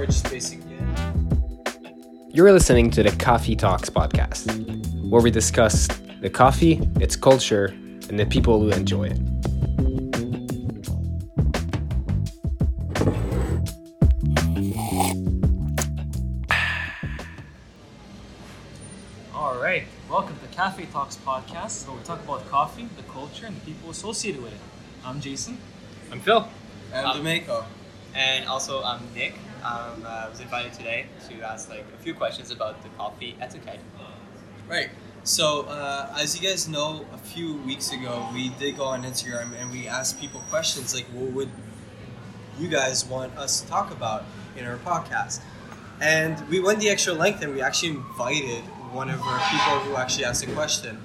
or just basic. You're listening to the Coffee Talks podcast, where we discuss the coffee, its culture, and the people who enjoy it. All right, welcome to Cafe Talks podcast, where we talk about coffee, the culture, and the people associated with it. I'm Jason. I'm Phil. And Um, Domenico. And also, I'm Nick. Um, I was invited today to ask like a few questions about the coffee etiquette. Right. So, uh, as you guys know, a few weeks ago, we did go on Instagram and we asked people questions like, what would you guys want us to talk about in our podcast? And we went the extra length and we actually invited one of our people who actually asked a question.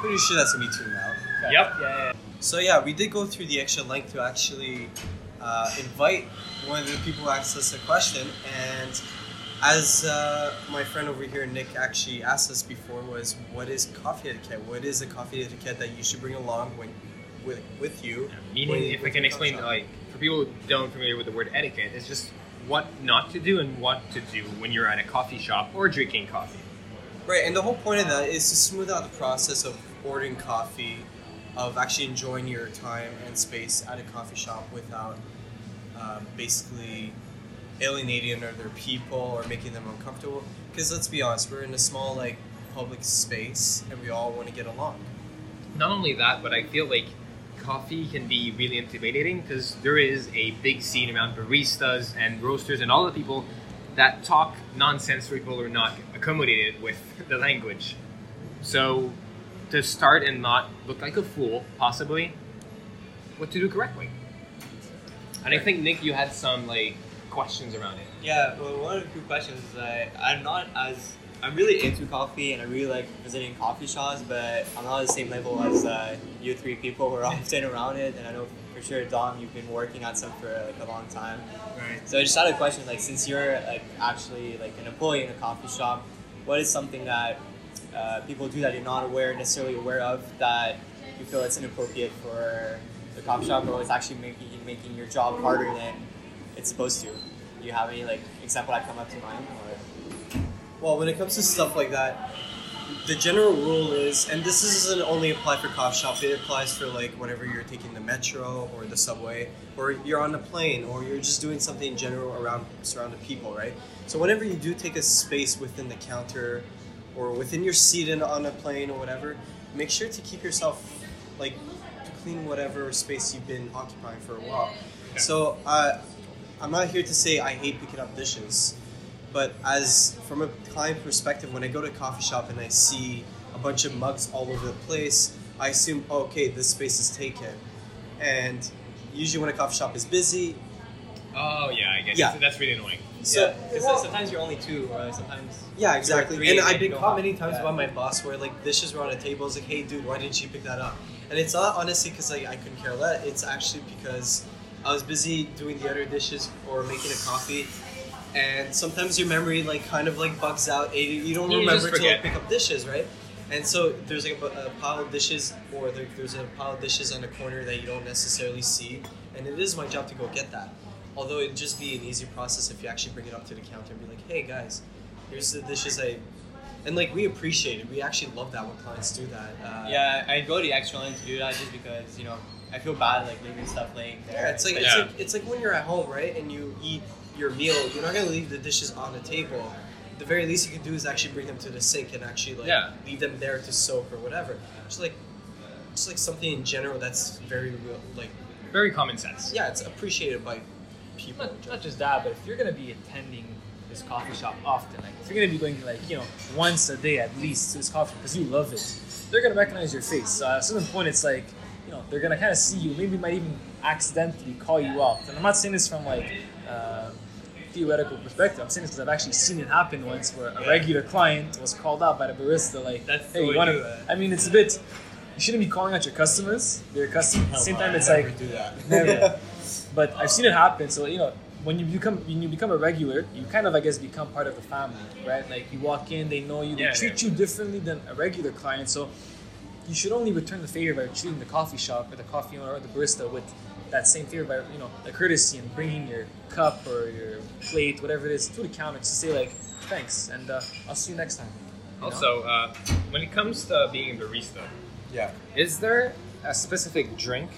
Pretty sure that's gonna be tuned out. Yep. Yeah, yeah. So yeah, we did go through the extra length to actually uh, invite one of the people who asked us a question, and as uh, my friend over here, Nick, actually asked us before, was what is coffee etiquette? What is the coffee etiquette that you should bring along when with with you? Meaning, when you if I can explain, shop? like for people who don't familiar with the word etiquette, it's just what not to do and what to do when you're at a coffee shop or drinking coffee. Right, and the whole point of that is to smooth out the process of ordering coffee, of actually enjoying your time and space at a coffee shop without uh, basically alienating other people or making them uncomfortable. Because let's be honest, we're in a small like public space, and we all want to get along. Not only that, but I feel like coffee can be really intimidating because there is a big scene around baristas and roasters and all the people that talk nonsense people are not accommodated with the language. So, to start and not look like a fool, possibly, what to do correctly. And I think Nick, you had some like questions around it. Yeah, well, one of the few questions is that I'm not as I'm really into coffee and I really like visiting coffee shops, but I'm not at the same level as uh, you three people who are often around it. And I know for sure, Dom, you've been working at some for like a long time. Right. So I just had a question, like since you're like actually like an employee in a coffee shop, what is something that uh, people do that you're not aware necessarily aware of that you feel it's inappropriate for the cop shop, or it's actually making making your job harder than it's supposed to? Do you have any like example that come up to mind? Or? Well, when it comes to stuff like that, the general rule is, and this doesn't only apply for coffee shop. It applies for like whenever you're taking the metro or the subway, or you're on a plane, or you're just doing something in general around surrounded people, right? So whenever you do take a space within the counter, or within your seat in, on a plane or whatever, make sure to keep yourself like clean whatever space you've been occupying for a while. So uh, I'm not here to say I hate picking up dishes but as from a client perspective when i go to a coffee shop and i see a bunch of mugs all over the place i assume oh, okay this space is taken and usually when a coffee shop is busy Oh yeah, I guess Yeah. that's really annoying. So yeah, because sometimes you're only two, or sometimes yeah exactly. three and and i've been don't caught many times yeah. by my boss where like dishes were on a table. It's like hey dude why didn't you pick that up? And it's not honestly because like, i couldn't care less. It's actually because i was busy doing the other dishes or making a coffee. And sometimes your memory like kind of like bugs out. You you don't You remember just to like, pick up dishes right? And so there's like a, a pile of dishes or there, there's a pile of dishes on the corner that you don't necessarily see. And it is my job to go get that although it'd just be an easy process if you actually bring it up to the counter and be like hey guys here's the dishes i and like we appreciate it we actually love that when clients do that uh, Yeah, I go to the extra length to do that just because you know I feel bad like leaving stuff laying there. Yeah, it's like it's Yeah. like it's like when you're at home, right, and you eat your meal. You're not gonna leave the dishes on the table. The very least you can do is actually bring them to the sink and actually like Yeah. leave them there to soak or whatever. Just like just like something in general that's very real, like Very common sense. yeah, it's appreciated by people. Not, not just that, but if you're gonna be attending this coffee shop often, like if you're gonna be going like you know once a day at least to this coffee because you love it, they're gonna recognize your face. So at a certain point, it's like you know they're gonna kind of see you. Maybe might even accidentally call you out. And I'm not saying this from like. Uh, theoretical perspective. I'm saying this because I've actually seen it happen once where a regular client was called out by the barista like, That's hey, you want to to. I mean, it's a bit, you shouldn't be calling out your customers. They're customers. At the same time, it's Never like, do that. Never. but I've seen it happen. So you know, when you become when you become a regular, you kind of I guess become part of the family, right? Like you walk in, they know you, they Yeah, treat you differently than a regular client. So you should only return the favor by treating the coffee shop or the coffee owner or the barista with that same favor by you know the courtesy and bringing your cup or your plate, whatever it is, to the counter to say like thanks and uh, I'll see you next time. you? Also, uh, when it comes to being a barista, Yeah. is there a specific drink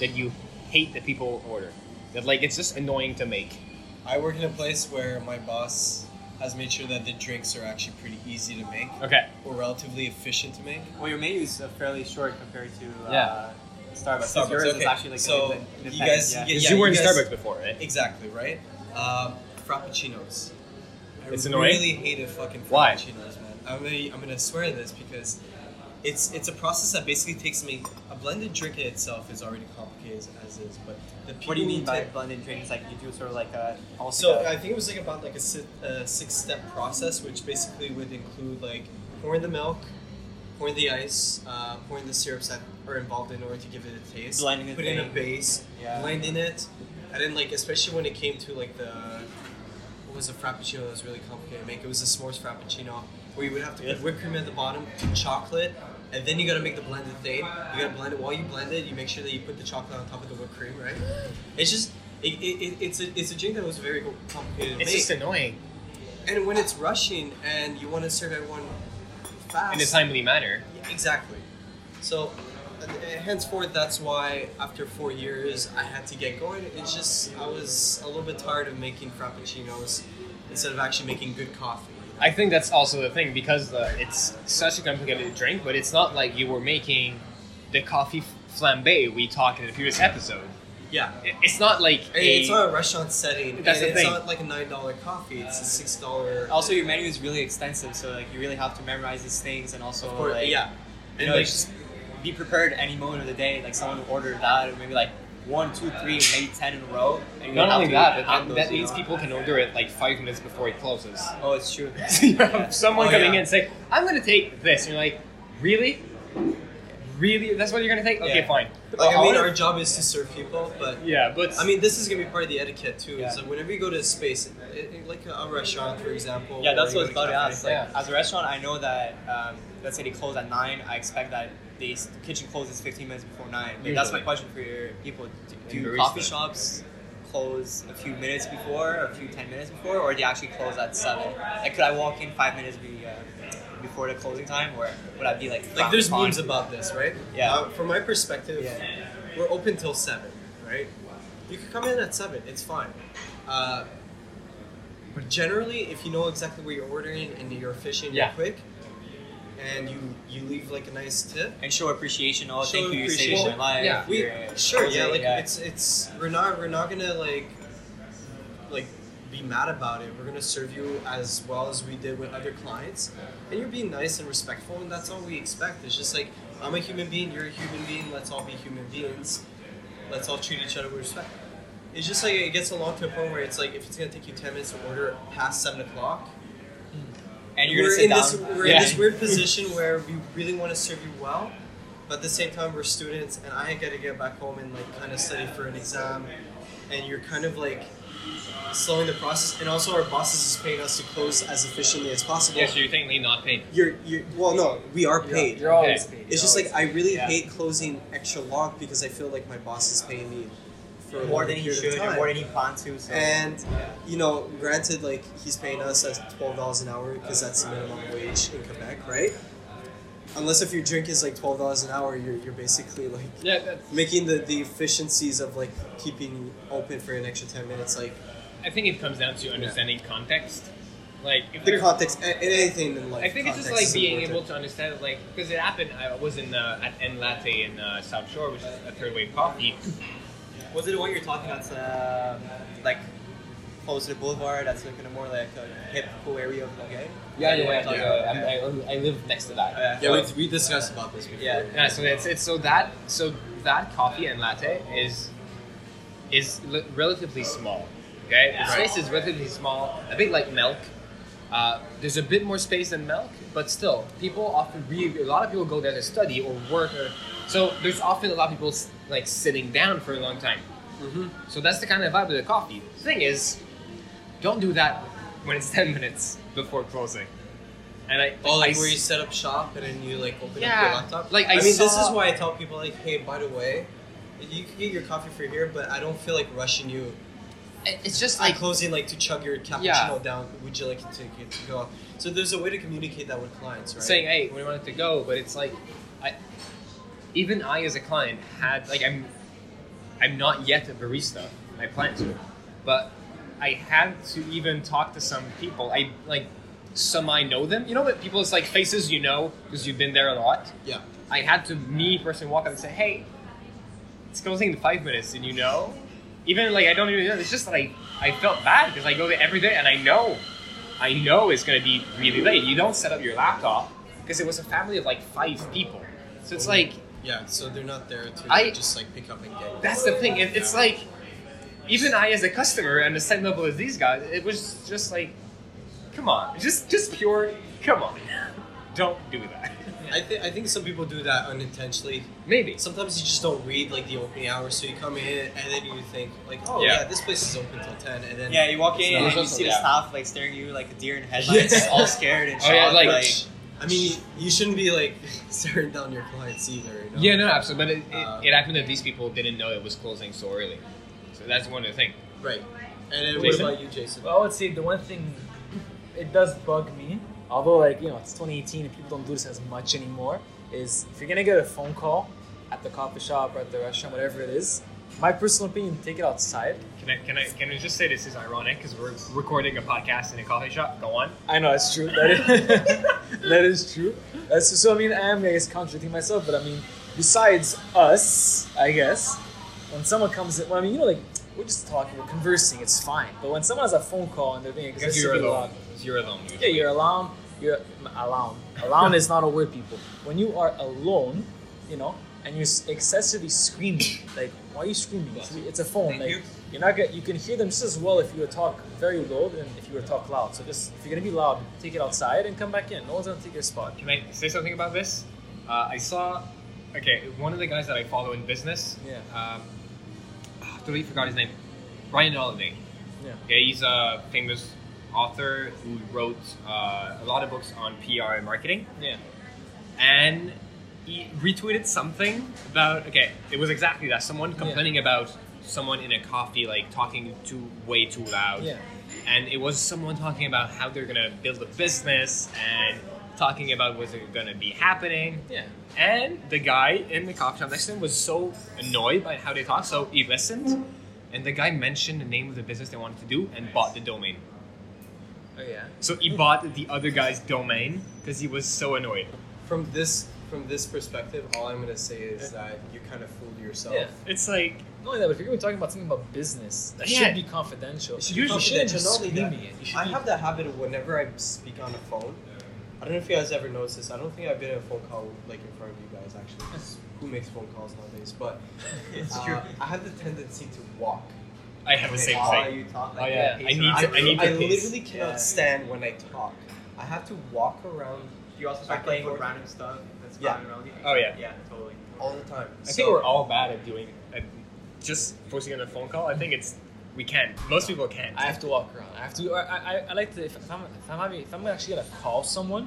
that you hate that people order? That like it's just annoying to make. I work in a place where my boss has made sure that the drinks are actually pretty easy to make Okay. or relatively efficient to make. Well, your menu is uh, fairly short compared to uh, Yeah. Starbucks. Starbucks, Yours is actually like So, an you guys- yeah. you Yeah, you were in guys- Starbucks before, right? Exactly, right? Um, frappuccinos. I It's annoying? really hated fucking Why? frappuccinos, man. I'm gonna, I'm gonna swear this because it's it's a process that basically takes me. A blended drink in itself is already complicated as, as is, but the What do you mean by blended drinks? Like you do sort of like a also. So like think it was like about like a, si- a six-step process, which basically would include like pouring the milk, pouring the ice, uh, pouring the syrups that are involved in order to give it a taste, Blending putting in a base, Yeah. blending it, and then like especially when it came to like the what was a frappuccino that was really complicated to make. It was a s'mores frappuccino where you would have to put whipped cream at the bottom, chocolate. And then you gotta make the blended thing. You gotta blend it. While you blend it, you make sure that you put the chocolate on top of the whipped cream, right? It's just, it, it, it, it's a it's a drink that was very complicated to It's make. just annoying And when it's rushing and you want to serve everyone fast, in a timely manner. Yeah, exactly. So, uh, henceforth, that's why after four years I had to get going. It's just I was a little bit tired of making frappuccinos instead of actually making good coffee. I think that's also the thing because uh, it's such a complicated drink, but it's not like you were making the coffee flambe we talked in the previous episode. Yeah. It's not like a, it's not a restaurant setting. That's and the it's thing. not like a nine dollar coffee. It's a six dollar. also your menu is really extensive, so like you really have to memorize these things and also like yeah. you And know like, just be prepared any moment of the day. Like someone will order that, or maybe like one, two, three, maybe ten in a row. And you not only that, but that, those, that means know? people can order it like five minutes before it closes. Oh, it's true. So you have someone Oh, coming yeah. in and say, "I'm going to take this," and you're like, "Really? Really? That's what you're going to take? Okay, Yeah. fine." like I I mean, our job is to serve people, but Yeah, but I mean, this is gonna be part of the etiquette too. Yeah. So whenever you go to a space, it, it- like a restaurant, for example. Yeah, that's you what I was about to ask. Like, Yeah. as a restaurant, I know that um, let's say they close at nine. I expect that they the kitchen closes fifteen minutes before nine. But that's my question for your people: Do, do coffee shops close a few minutes before, a few ten minutes before, or do they actually close at seven? Like, could I walk in five minutes be, uh, before the closing time, or would I be like Like there's memes upon? about this, right? Yeah. Uh, from my perspective, Yeah. we're open till seven, right? You can come in at seven. It's fine. Uh, but generally, if you know exactly what you're ordering and you're efficient, Yeah. you're quick, and you you leave like a nice tip. and show appreciation. Oh, Show thank you, you saved my appreciation. life. Yeah. We You're- sure, yeah, like yeah. it's it's we're not we're not gonna like like be mad about it. We're gonna serve you as well as we did with other clients, and you're being nice and respectful, and that's all we expect. It's just like I'm a human being, you're a human being. Let's all be human beings. Let's all treat each other with respect. It's just like it gets along to a point where it's like if it's gonna take you ten minutes to order past seven o'clock, and you're we're gonna sit in down. this we're Yeah. in this weird position where we really want to serve you well, but at the same time we're students, and I got to get back home and like kind of study for an exam, and you're kind of like slowing the process, and also our bosses is paying us to close as efficiently as possible. yeah, so you're technically not paid. You're you're well no we are You're, paid. you're always paid. it's You're just like always I really Yeah. hate closing extra long because I feel like my boss is paying me for more than he should, or more than he planned to. So. And yeah. you know, granted, like he's paying us at twelve dollars an hour because that's the minimum wage in Quebec, right? Unless if your drink is like twelve dollars an hour, you're, you're basically like Yeah, making the, the efficiencies of like keeping open for an extra ten minutes, like I think it comes down to understanding context. Like, if the context, in anything in life. I think it's just like being important. able to understand, like, because it happened. I was in uh, at N Latte in uh, South Shore, which is a third wave coffee. Was it the one you're talking about? Uh, like close to the boulevard. That's like in a more like a hip, cool area of okay. Yeah, yeah, yeah, yeah. yeah. I'm- I, I live next to that. Yeah. Yeah, we, we discussed about this before. Yeah. Yeah, so it's, it's so that so that coffee and latte is is li- relatively small. Okay, the Right. space is relatively small. A bit like milk. Uh, there's a bit more space than milk, but still, people often really a lot of people go there to study or work. Or, so there's often a lot of people like sitting down for a long time. Mm-hmm. So that's the kind of vibe of the coffee. The thing is, don't do that when it's ten minutes before closing. And I Oh, like I where s- you set up shop and then you like open Yeah, up your laptop. like, I, I mean, this is why I tell people like, hey, by the way, you can get your coffee for here, but I don't feel like rushing you. It's just Like like closing, like to chug your cappuccino Yeah. down. Would you like to take it to go? So there's a way to communicate that with clients, right? saying, "Hey, we want it to go," but it's like, I, even I as a client had like I'm, I'm not yet a barista. I plan to, but I had to even talk to some people. I like some I know them. You know what people? It's like faces you know because you've been there a lot. Yeah. I had to me personally walk up and say, "Hey, it's closing in five minutes," and you know, even like I don't even know. It's just that I I felt bad because I go there every day and I know, I know it's gonna be really late. You don't set up your laptop because it was a family of like five people, so it's oh, like Yeah. So they're not there to I- just like pick up and get. that's the thing. It, it's like even I as a customer and the same level as these guys, it was just like, come on, just just pure, come on, don't do that. I think I think some people do that unintentionally. Maybe. Sometimes you just don't read like the opening hours, so you come in and then you think like, oh Yeah. yeah, this place is open till ten, and then Yeah, you walk in not. and you see the Yeah. staff like staring at you like a deer in headlights, all scared and Oh, yeah, shocked. like- like, I mean, you shouldn't be like staring down your clients either. You know? Yeah, no, absolutely. But it, it, Uh, it happened that these people didn't know it was closing so early. So that's one of the things. Right. And then what about you, Jason? Well, I would say the one thing it does bug me, although like you know it's 2018 and people don't do this as much anymore, is if you're gonna get a phone call at the coffee shop or at the restaurant, whatever it is, my personal opinion, take it outside. Can I can I can I just say this is ironic because we're recording a podcast in a coffee shop? Go on. I know it's true. That is, that is true. That's, so I mean, I am I guess contradicting myself, but I mean, besides us, I guess, when someone comes in, well, I mean, you know, like we're just talking, we're conversing, it's fine. But when someone has a phone call and they're being Because you're alone. You're alone. Yeah, you're alone. You're alone. Alone is not a word, people. When you are alone, you know, and you're excessively screaming, like, why are you screaming? It's, it's a phone. Like, you. are not gonna, you can hear them just as well if you were talk very low than if you were talk loud. So just if you're gonna be loud, take it outside and come back in. No one's gonna take your spot. Can I say something about this? Uh, I saw. Okay, one of the guys that I follow in business. Yeah. Um, I totally forgot his name. Ryan Holiday. Yeah. Okay, he's a famous author who wrote uh, a lot of books on PR and marketing. Yeah. and he retweeted something about okay it was exactly that someone complaining about someone in a coffee like talking too way too loud Yeah. and it was someone talking about how they're gonna build a business and talking about what's gonna be happening Yeah. and the guy in the coffee shop next to him was so annoyed by how they talk so he listened and the guy mentioned the name of the business they wanted to do and bought the domain Oh yeah. so he bought the other guy's domain because he was so annoyed From this from this perspective, all I'm gonna say is that you kind of fooled yourself. Yeah. it's like Not only that, but if you're gonna be talking about something about business, that Yeah. should be confidential. It should you be shouldn't confidential. be Not only that, screaming it. You should I be have the habit of whenever I speak on a phone. I don't know if you guys ever noticed this. I don't think I've been in a phone call like in front of you guys actually. Who makes phone calls nowadays? But It's uh, true. I have the tendency to walk. I have the Okay, same while thing. you talk Oh yeah, I need around. to. I need I to pace. literally cannot Yeah. stand when I talk. I have to walk around You also start playing with random stuff that's Yeah. flying. Oh, yeah. Yeah, totally. all the time. I think we're all bad at doing at just focusing on a phone call. I think it's we can. Most people can't. I have to walk around. I have to. I, I, I like to. If, if I'm if I'm having if I'm actually gonna call someone,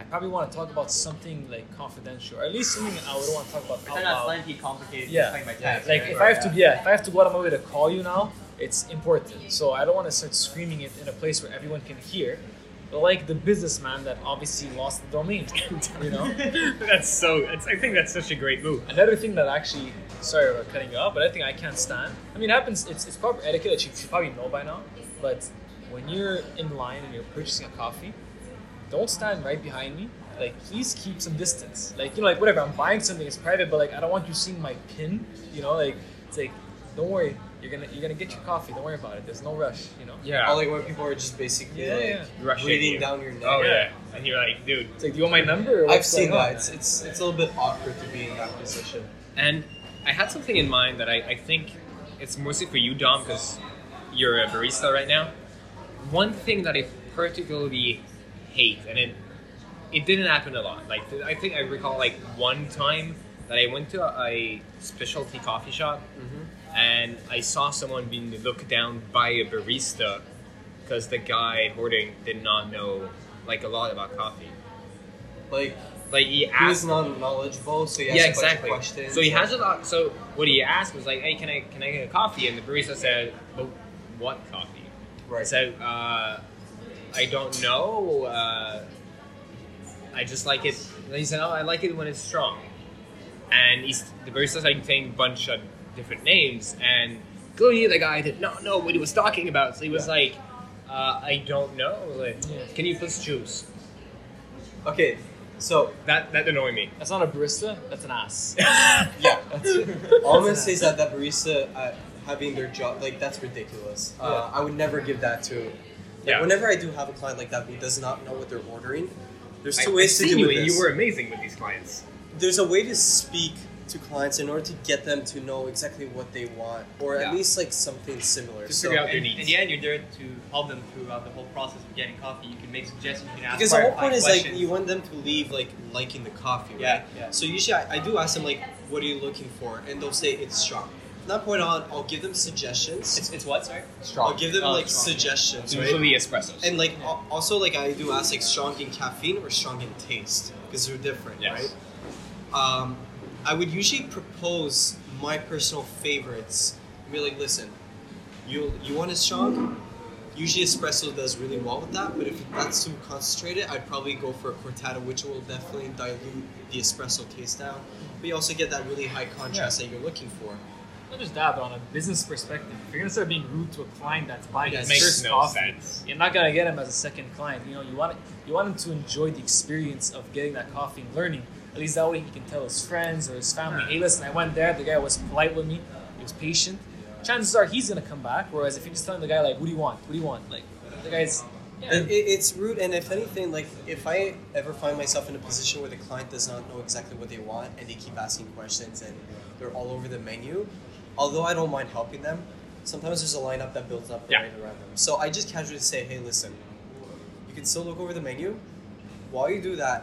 I probably want to talk about something like confidential, or at least something I would want to talk about out Pretend that's loud. plenty complicated. Yeah, just like by yeah. text, Like right? if I have to, yeah, if I have to go out of my way to call you now, it's important. So I don't want to start screaming it in a place where everyone can hear. But like the businessman that obviously lost the domain, you know. that's so. That's, I think that's such a great move. Another thing that actually, sorry about cutting you off, but I think I can't stand. I mean, it happens. It's, it's proper etiquette that you should probably know by now. But when you're in line and you're purchasing a coffee, don't stand right behind me. Like, please keep some distance. Like, you know, like whatever. I'm buying something. It's private, but like, I don't want you seeing my pin. You know, like it's like, don't worry. You're gonna you're gonna get your coffee. Don't worry about it. There's no rush. You know. Yeah. Or like when people are just basically Yeah, like yeah. Rushing breathing you. down your neck. Oh yeah. And you're like, dude. It's like, do you want my number? Or I've seen that. on? It's, it's it's a little bit awkward to be in that position. And I had something in mind that I, I think it's mostly for you, Dom, because you're a barista right now. One thing that I particularly hate, and it it didn't happen a lot. Like I think I recall like one time that I went to a specialty coffee shop mm-hmm. And I saw someone being looked down by a barista because the guy hoarding did not know like a lot about coffee. Like Like he he was asked. not knowledgeable, so he asked Yeah, a bunch of exactly. questions. So he has a lot. So what he asked was like, "Hey, can I can I get a coffee?" And the barista said, "But what coffee?" Right. said, uh, "I don't know. Uh, I just like it." And he said, "Oh, I like it when it's strong." And he's the barista started saying a bunch of different names, and clearly the guy did not know what he was talking about. So he was like, uh, "I don't know. Like, Yeah. can you please choose?" Okay, so That that annoyed me. That's not a barista. That's an ass. yeah, That's it. all I'm gonna say is that that barista uh, having their job like that's ridiculous. Uh, Yeah. I would never give that to. Like, Yeah. Whenever I do have a client like that who does not know what they're ordering, there's I- two I've ways to seen do you, with this. You were amazing with these clients. there's a way to speak to clients in order to get them to know exactly what they want, or Yeah. at least like something similar. to So- figure out their In, needs. in the end, you're there to help them throughout the whole process of getting coffee. You can make suggestions. You can ask because the whole point is like you want them to leave like liking the coffee, right? Yeah, yeah. So usually I, I do ask them like, "What are you looking for?" And they'll say it's strong. From that point on, I'll give them suggestions. It's, it's what, sorry? Strong. I'll give them Oh, like strong, yeah. suggestions, right? Usually espressos. And like al- also like I do ask like strong in caffeine or strong in taste because they're different, Yes. right? Um, I would usually propose my personal favorites. and Be like, listen, you you want it strong? Usually espresso does really well with that, but if that's too concentrated, I'd probably go for a cortado, which will definitely dilute the espresso taste down. But you also get that really high contrast that you're looking for. Not just that, but on a business perspective, if you're gonna start being rude to a client that's buying Yeah, his it first no coffee, sense. you're not gonna get him as a second client. You know, you want you want him to enjoy the experience of getting that coffee and learning. At least that way he can tell his friends or his family, "Hey, listen, I went there. The guy was polite with me. He was patient." Chances are he's gonna come back. Whereas if you're just telling the guy like, "What do you want? What do you want?" Like the guy's yeah, It, it- it's rude, and if anything, like if I ever find myself in a position where the client does not know exactly what they want and they keep asking questions and they're all over the menu, although I don't mind helping them, sometimes there's a lineup that builds up Yeah. right around them. So I just casually say, hey, listen, you can still look over the menu. While you do that,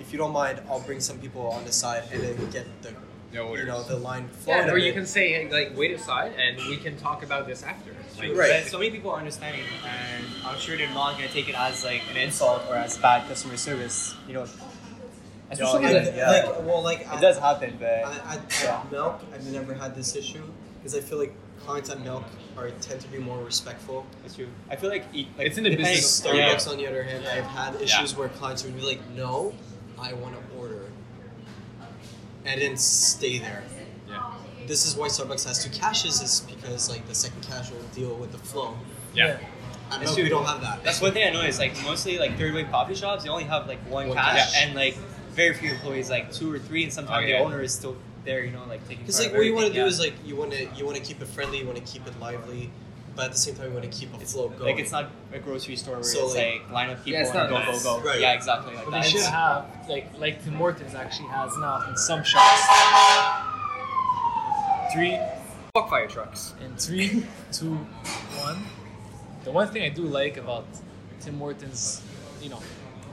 if you don't mind, I'll bring some people on the side and then get the No you know the line flowing. yeah, or you can say like wait aside and we can talk about this after. Like, Right. So many people are understanding, and I'm sure they're not going to take it as like an insult or as bad customer service. You know, No, especially I- that- yeah. like well, like it does happen, but I, at, at Milk, I've never had this issue because I feel like clients at Milk are tend to be more respectful. That's true. I feel like, e- like It's in the business Starbucks, Yeah. on the other hand, I've had issues where clients would be like, "No, I want to order," and then stay there. Yeah. This is why Starbucks has two caches, is because like the second cache will deal with the flow. Yeah. At It's Milk, true. we don't have that. That's one thing I noticed. Like mostly like third wave coffee shops, they only have like one, One cash, cash. and like very few employees, like two or three, and sometimes Oh, yeah. the owner is still there. You know, like taking. Because like what you want to do yeah. is like you want to you want to keep it friendly, you want to keep it lively, but at the same time you want to keep a flow going. Like it's not a grocery store where So, it's like- like, line of people Yeah, it's and go nice. go go. Right. Yeah, exactly like But that. they should It's- have like like Tim Hortons actually has now in some shops. Three Fuck fire trucks. in three, two, one. The one thing I do like about Tim Hortons, you know,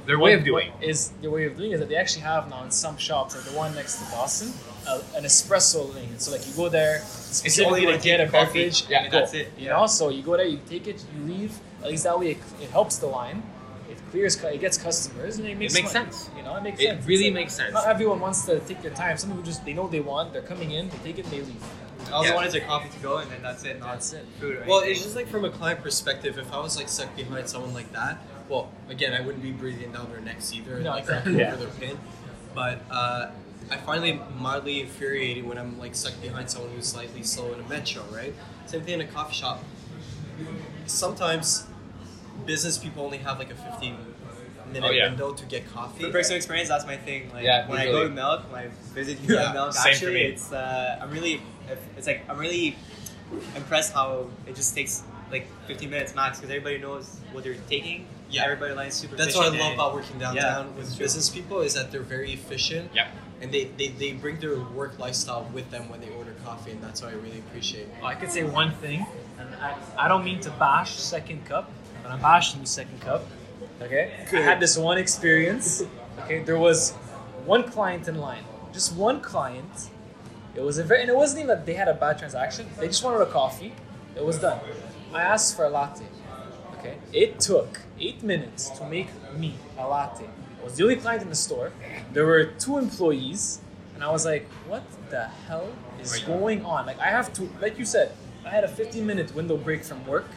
Their way of doing. what is their way of doing is that they actually have now in some shops, like the one next to Boston, uh, an espresso lane. So like you go there specifically only to get a coffee. beverage. Yeah, and go. that's it. You Yeah. know, so you go there, you take it, you leave. At least that way it, it helps the line. It clears, it gets customers, and it makes makes sense. You know, it makes It sense. It's really like- makes sense. Not everyone wants to take their time. Some people just they know what they want. They're coming in, they take it, they leave. All they Yeah. want is their coffee to go, and then that's it. Not That's it. food. Well, it's just like from a client perspective. If I was like stuck behind someone like that, well, again, I wouldn't be breathing down their necks either, No, like exactly. over Yeah. their pin. But uh, I find it mildly infuriating when I'm like stuck behind someone who's slightly slow in a metro, right? Same thing in a coffee shop. Sometimes business people only have like a 15 minute Oh, yeah. window to get coffee. For personal experience, that's my thing. Like Yeah, when I go to Milk, when I visit you Yeah, at Milk, same actually, it's uh, I'm really, it's like I'm really impressed how it just takes like 15 minutes max because everybody knows what they're taking. Yeah. everybody lines super. That's what I love about working downtown Yeah, with business people is that they're very efficient. Yep. And they, they, they bring their work lifestyle with them when they order coffee, and that's what I really appreciate. Well, I could say one thing, and I, I don't mean to bash Second Cup, but I'm bashing you Second Cup. Okay? I had this one experience. Okay, there was one client in line, just one client. It was a very, and it wasn't even that they had a bad transaction. They just wanted a coffee. It was done. I asked for a latte. Okay. It took eight minutes to make me a latte. I was the only client in the store. There were two employees, and I was like, "What the hell is going on?" Like I have to, like you said, I had a 15-minute window break from work.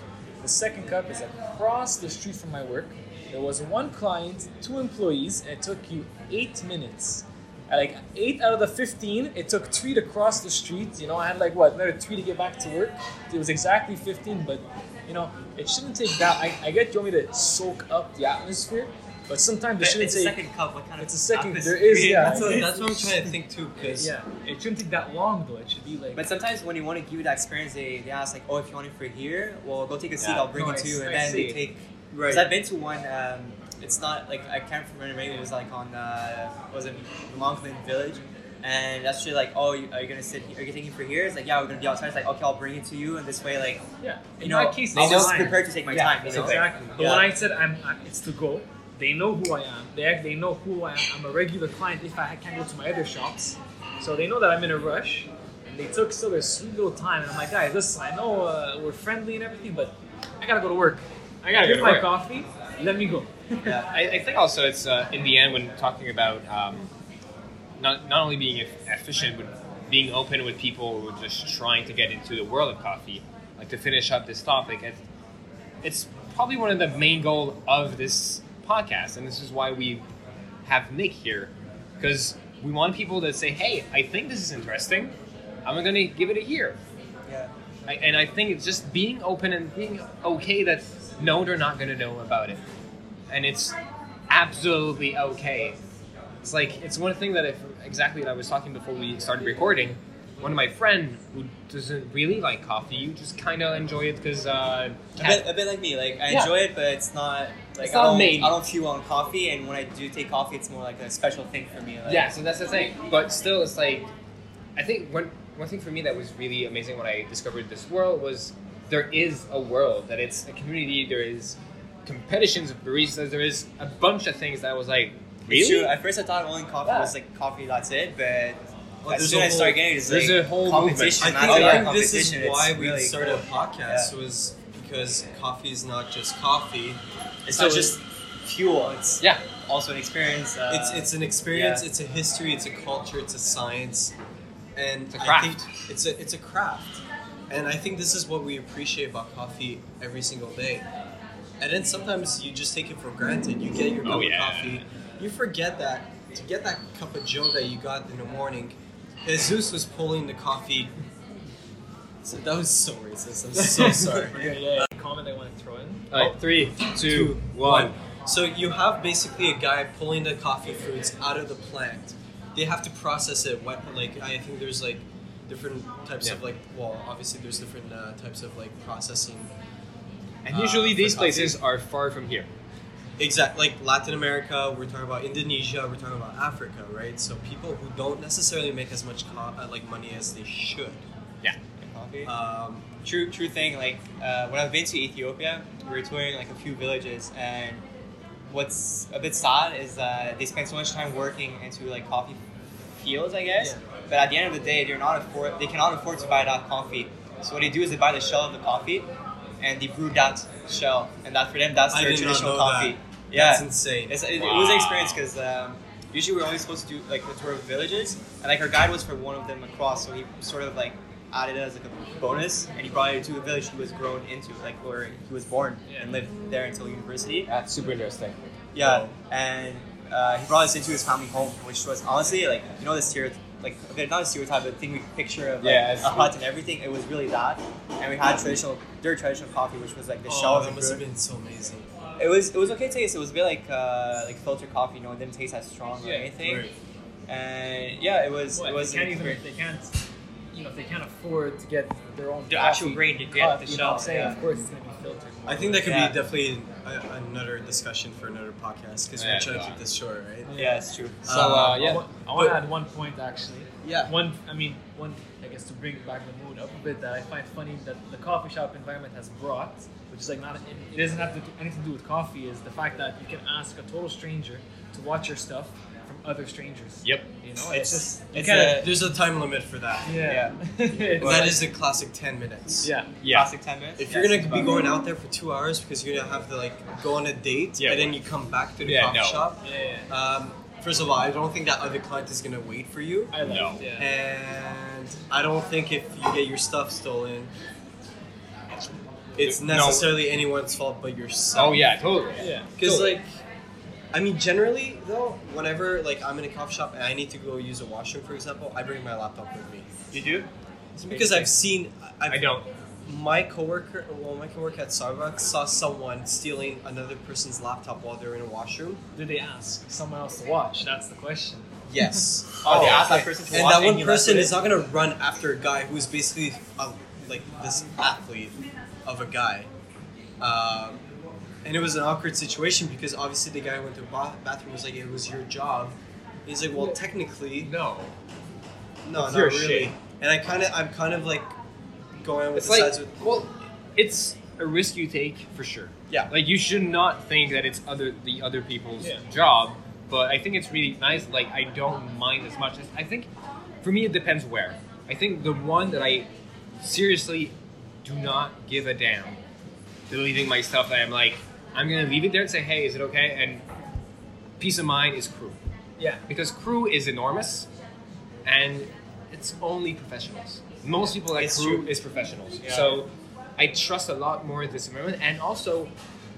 The second cup is across the street from my work. There was one client, two employees, and it took you eight minutes. At like eight out of the 15, it took three to cross the street. You know, I had like what, another three to get back to work. It was exactly 15, but you know, it shouldn't take that. I, I get you want me to soak up the atmosphere, but sometimes it shouldn't it's a second cup. What kind It's of a second- atmosphere there is, yeah. That's what, that's what I'm trying to think too, because Yeah, it shouldn't take that long though. It should be like. But sometimes when you want to give you that experience, they, they ask like, oh, if you want it for here, well, go take a seat. Yeah. I'll bring No, it to I you, and I then they take. right. Because I've been to one. Um, it's not like I can't remember. Maybe it was like on uh, was it Monkland Village, and that's actually like, oh, you, are you gonna sit? Are you taking for here? It's like, yeah, we're gonna be outside. It's like, okay, I'll bring it to you, and this way, like, yeah, you in know, my case, I it's was fine. prepared to take my Yeah, time. You know? exactly. But Yeah. when I said I'm, I, it's to go, they know who I am. They act- they know who I am. I'm a regular client if I can't go to my other shops, so they know that I'm in a rush. And they took still their sweet little time, and I'm like, guys, listen, I know uh, we're friendly and everything, but I gotta go to work. I gotta Get go my work. coffee. Let me go. Yeah. I, I think also it's uh, in the end when talking about um, not not only being efficient but being open with people who are just trying to get into the world of coffee. Like to finish up this topic, it, it's probably one of the main goal of this podcast, and this is why we have Nick here because we want people to say, "Hey, I think this is interesting. I'm going to give it a year." yeah. I, and I think it's just being open and being okay that no, they're not going to know about it, and it's absolutely okay. It's like it's one thing that if exactly that I was talking before we started recording. One of my friend who doesn't really like coffee, you just kind of enjoy it because uh, A bit, a bit like me. Like I Yeah. enjoy it, but it's not like It's I don't. I don't fuel on coffee, and when I do take coffee, it's more like a special thing for me. Like, Yeah, so that's the thing. But still, it's like, I think one one thing for me that was really amazing when I discovered this world was there is a world that it's a community. There is competitions of baristas. There is a bunch of things that I was like, really? At first, I thought only coffee Yeah. was like coffee. That's it. But Well, as soon as I started getting it, there's like a whole competition. I movement. think, I think this is why we really started a podcast Yeah. was because coffee is not just coffee. It's So not just fuel. It's yeah, also an experience. Uh, it's it's an experience. yeah. It's a history. It's a culture. It's a science, and It's a I craft. think it's a it's a craft. And I think this is what we appreciate about coffee every single day. And then sometimes you just take it for granted. You get your oh, cup Oh, of coffee, you forget that to get that cup of Joe that you got in the morning. Jesus was pulling the coffee. So that was so racist. I'm so sorry. Okay, yeah. Comment I want to throw in. All right, three, two, one. So you have basically a guy pulling the coffee fruits out of the plant. They have to process it. What like I think there's like different types of like well obviously there's different uh, types of like processing. And Uh, usually for these places are far from here. exactly like Latin America. We're talking about Indonesia. We're talking about Africa, right? So people who don't necessarily make as much co- uh, like money as they should. Yeah. coffee. Um, true true thing like uh, when i've been to ethiopia we were touring like a few villages and what's a bit sad is that they spend so much time working into like coffee fields i guess Yeah. But at the end of the day they're not afford they cannot afford to buy that coffee. So what they do is they buy the shell of the coffee and they brew that shell. And that for them that's I their did not traditional know coffee. That. yeah. That's insane. it's, it, it was an experience because um, usually we're only supposed to do like a tour of villages, and like our guide was for one of them across, so he sort of like added it as like a bonus, and he brought it to a village he was grown into, like where he was born and lived there until university. That's super interesting. Yeah, and uh, he brought us into his family home, which was honestly like you know the stereotype, like okay, not a stereotype, but thing we picture of like, Yeah, it's- a hut and everything. It was really that, and we had traditional, their traditional coffee, which was like the oh, shells that and must have been so amazing. It was it was okay taste. It was a bit like uh, like filtered coffee. You know, it didn't taste as strong or anything. Right. And yeah, it was What, it was they can't even they can't you know if they can't afford to get their own The actual grain to get cut, the you know what I'm saying yeah. of course it's gonna be filtered I think that could Yeah. be definitely a, another discussion for another podcast because Yeah, we're trying to keep this short, right? Yeah, it's true. So uh, I yeah, wa- I want to add one point actually Yeah. one I mean one I guess to bring back the mood up a bit that I find funny that the coffee shop environment has brought which is like not it, it doesn't have to do anything to do with coffee is the fact that you can ask a total stranger to watch your stuff from other strangers. Yep. You know, It's- it's, just it's kinda, a- There's a time limit for that. yeah. It's- that is the classic 10 minutes. yeah. Yeah. Classic ten minutes. If Yeah, you're gonna be going out there for two hours because you're gonna have to like go on a date Yeah. and then you come back to the Yeah, coffee no. shop. Yeah, yeah. Um, first of all, I don't think that other client is gonna wait for you, I like No. yeah. and I don't think if you get your stuff stolen, it's No. necessarily anyone's fault but yourself. Oh yeah, totally. Yeah. Because Totally. like, I mean, generally though, whenever like I'm in a coffee shop and I need to go use a washroom, for example, I bring my laptop with me. You do? It's because I've seen. I've, I don't. My coworker, well, my coworker at Starbucks saw someone stealing another person's laptop while they're in a washroom. Did they ask someone else to watch? That's the question. Yes. Oh, they Oh, asked that person to and watch that and one he person is not gonna run after a guy who's basically a, like this athlete of a guy. Um, and it was an awkward situation because obviously the guy went to the bathroom was like, "It was your job." He's like, "Well, technically, No. no, It's not your really." shit. And I kind of, I'm kind of like going with It's the like sides with. well, it's a risk you take for sure. Yeah. Like you should not think that it's other the other people's Yeah. job, but I think it's really nice. Like I don't mind as much as I think. For me, it depends where. I think the one that I seriously do not give a damn deleting my stuff. That I'm like, I'm gonna leave it there and say, hey, is it okay? And peace of mind is crew Yeah. because crew is enormous, and it's only professionals. Most people at It's crew true. is professionals. Yeah. So I trust a lot more this environment, and also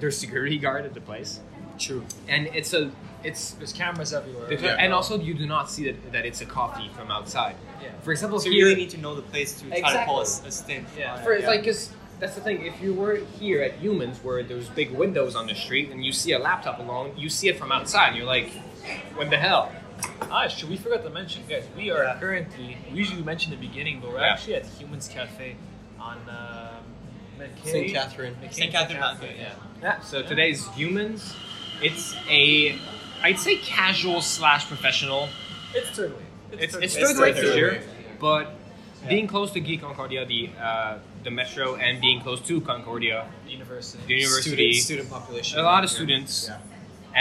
there's security guard at the place, True. and it's a it's. There's cameras everywhere. because- And also, you do not see that, that it's a coffee from outside. Yeah. For example, So here, you really need to know the place to try to pull a, Exactly. a stint. Yeah. for, it's like, cause that's the thing. If you were here at Humans, where there's big windows on the street, and you see a laptop alone, you see it from outside, and you're like, what the hell? Ah, should we forgot to mention, guys? We are Yeah. currently. We usually mention the beginning, but we're Yeah. actually at Humans Cafe on uh, Mackay. St. Catherine. Mackay St. Catherine Cafe, yeah. Yeah. So today's Humans, it's a, I'd say casual slash professional. It's third way. It's, third it's way. third rate third for sure, but Yeah. being close to Guy-Concordia, the uh, the metro, and being close to Concordia, university. the university, Student, student population. a lot of Yeah. students, Yeah.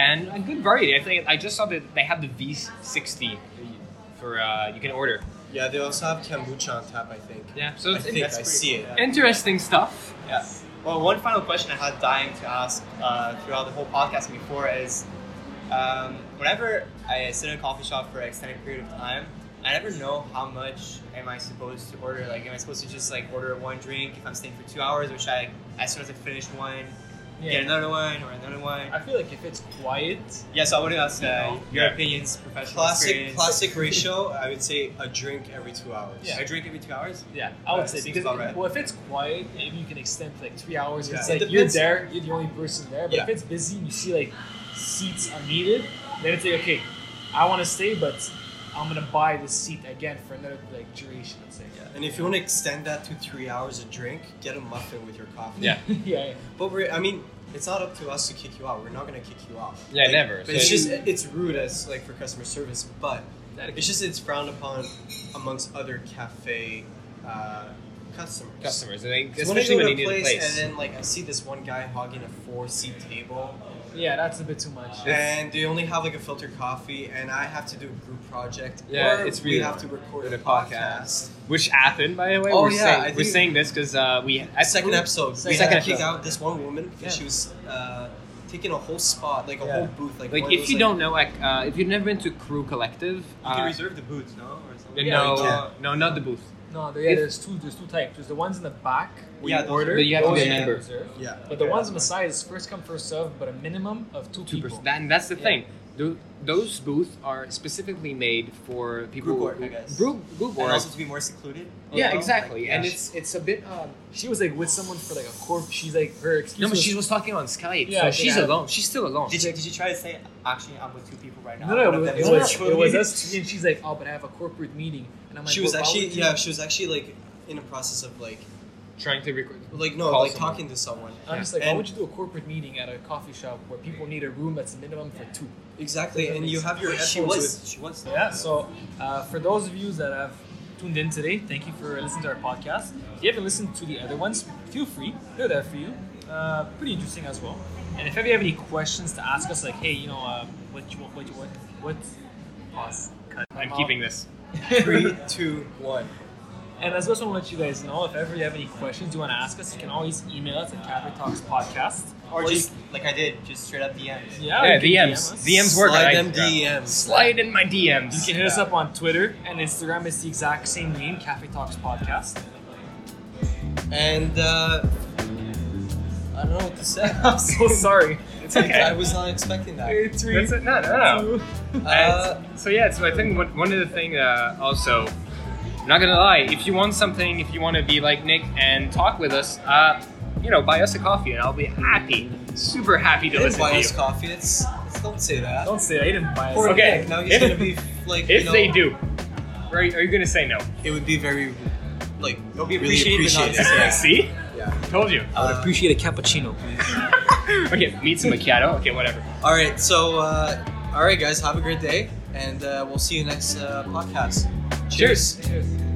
and a good variety. I think I just saw that they have the V60 for uh, you can order. Yeah, they also have kombucha on tap, I think. Yeah, so I it's think I see cool, it. yeah. interesting stuff. Yeah. Well, one final question I had dying to ask uh, throughout the whole podcast before is, um, whenever I sit in a coffee shop for an extended period of time, I never know how much am I supposed to order. Like, am I supposed to just like order one drink if I'm staying for two hours, or should I, as soon as I finish one, Yeah. get another one or another one? I feel like if it's quiet, Yeah. So I want to ask uh, your Yeah. opinions, professional Classic, experience. classic ratio. I would say a drink every two hours. Yeah. A drink every two hours. yeah, I would Right, say seems because about right. well, if it's quiet, maybe you can extend to like three hours. Yeah. It's It like you're there, you're the only person there. But if it's busy and you see like seats are needed, then it's like okay, I want to stay, but I'm gonna buy this seat again for another like duration. Let's say. Yeah. And if you want to extend that to three hours a drink, get a muffin with your coffee. Yeah. yeah. But we're, I mean, it's not up to us to kick you out. We're not gonna kick you out. Yeah, Like, never. But it's just it's rude as like for customer service, but That- it's just it's frowned upon amongst other cafe uh, customers. Customers, and they, 'Cause when I especially go when you a need a place, place. and then like I see this one guy hogging a four seat table, Yeah, that's a bit too much. and they only have like a filtered coffee, and I have to do a group project. Yeah, or it's we really have to record With a a podcast. Which happened, by the way. Oh, we're yeah, saying, we're saying this because uh, we at Second Crew- episode, we Second had to kick out this one woman because Yeah. she was uh, taking a whole spot, like a Yeah. whole booth, like Like if those, you like- don't know, like uh, if you've never been to Crew Collective, You uh, can reserve the booth, no, or something. Yeah, no, you no, not the booth. No, there, yeah, If- there's two. There's two types. There's the ones in the back where Yeah, you those order. But you have to those be a you member. reserve. Yeah. But the Okay, ones on the that's side is first come first serve, but a minimum of two Two people. percent. That, and that's the Yeah. thing. Tho- those booths are specifically made for people. Group work, who- I guess. Group, group And also to be more secluded. yeah, as well. exactly. Like, and it's it's a bit. Um, She was like with someone for like a corp. She's like her excuse. no, but was- she was talking on Skype, Yeah, so she's I- alone. She's still alone. Did you, did you try to say, actually, I'm with two people right now? No, no, One it was, them it is was, it was us and she's like, "Oh, but I have a corporate meeting," and I'm like, she was "Well, actually yeah she was actually like in a process of like trying to record. like no Call like someone. talking to someone I'm just like, why would you do a corporate meeting at a coffee shop where people need a room that's a minimum for two? exactly and you have your She headphones was. with She was. Yeah. So, uh, for those of you that have tuned in today, thank you for listening to our podcast. If you haven't listened to the other ones, feel free. They're there for you. Uh, pretty interesting as well. And if ever you have any questions to ask us, like, hey, you know, uh, what you what what what Pause. Cut. I'm Um, keeping this. Three, two, one. And as well, I just want to let you guys know if ever you have any questions you want to ask us, you can always email us at Cafe Talks Podcast. Or you- just like I did, just straight up DMs. yeah, Yeah, you DMs. DM. DMs work. Slide I- them DMs. Slide in my DMs. You can hit us up on Twitter and Instagram. It's the exact same name, Cafe Talks Podcast. And uh, I don't know what to say. I'm so sorry. It's okay. I was not expecting that. It's three, That's it. No, no, no. Uh, so yeah, so I think one, one of the thing uh, also, I'm not gonna lie, if you want something, if you want to be like Nick and talk with us, uh, you know, buy us a coffee and I'll be happy, super happy to didn't listen buy to us you. coffee. It's, it's don't say that. Don't say that. He didn't buy us. Poor Okay. Nick, Now he's If- gonna be like. If you know, they do, are, are you gonna say no? it would be very like It'll be really appreciated, but appreciated. Yeah. See, Yeah. told you. I would appreciate a cappuccino, please. okay, meet some macchiato. Okay, whatever. All right. So, uh, all right, guys. Have a great day, and uh, we'll see you next uh, podcast. Cheers. Cheers.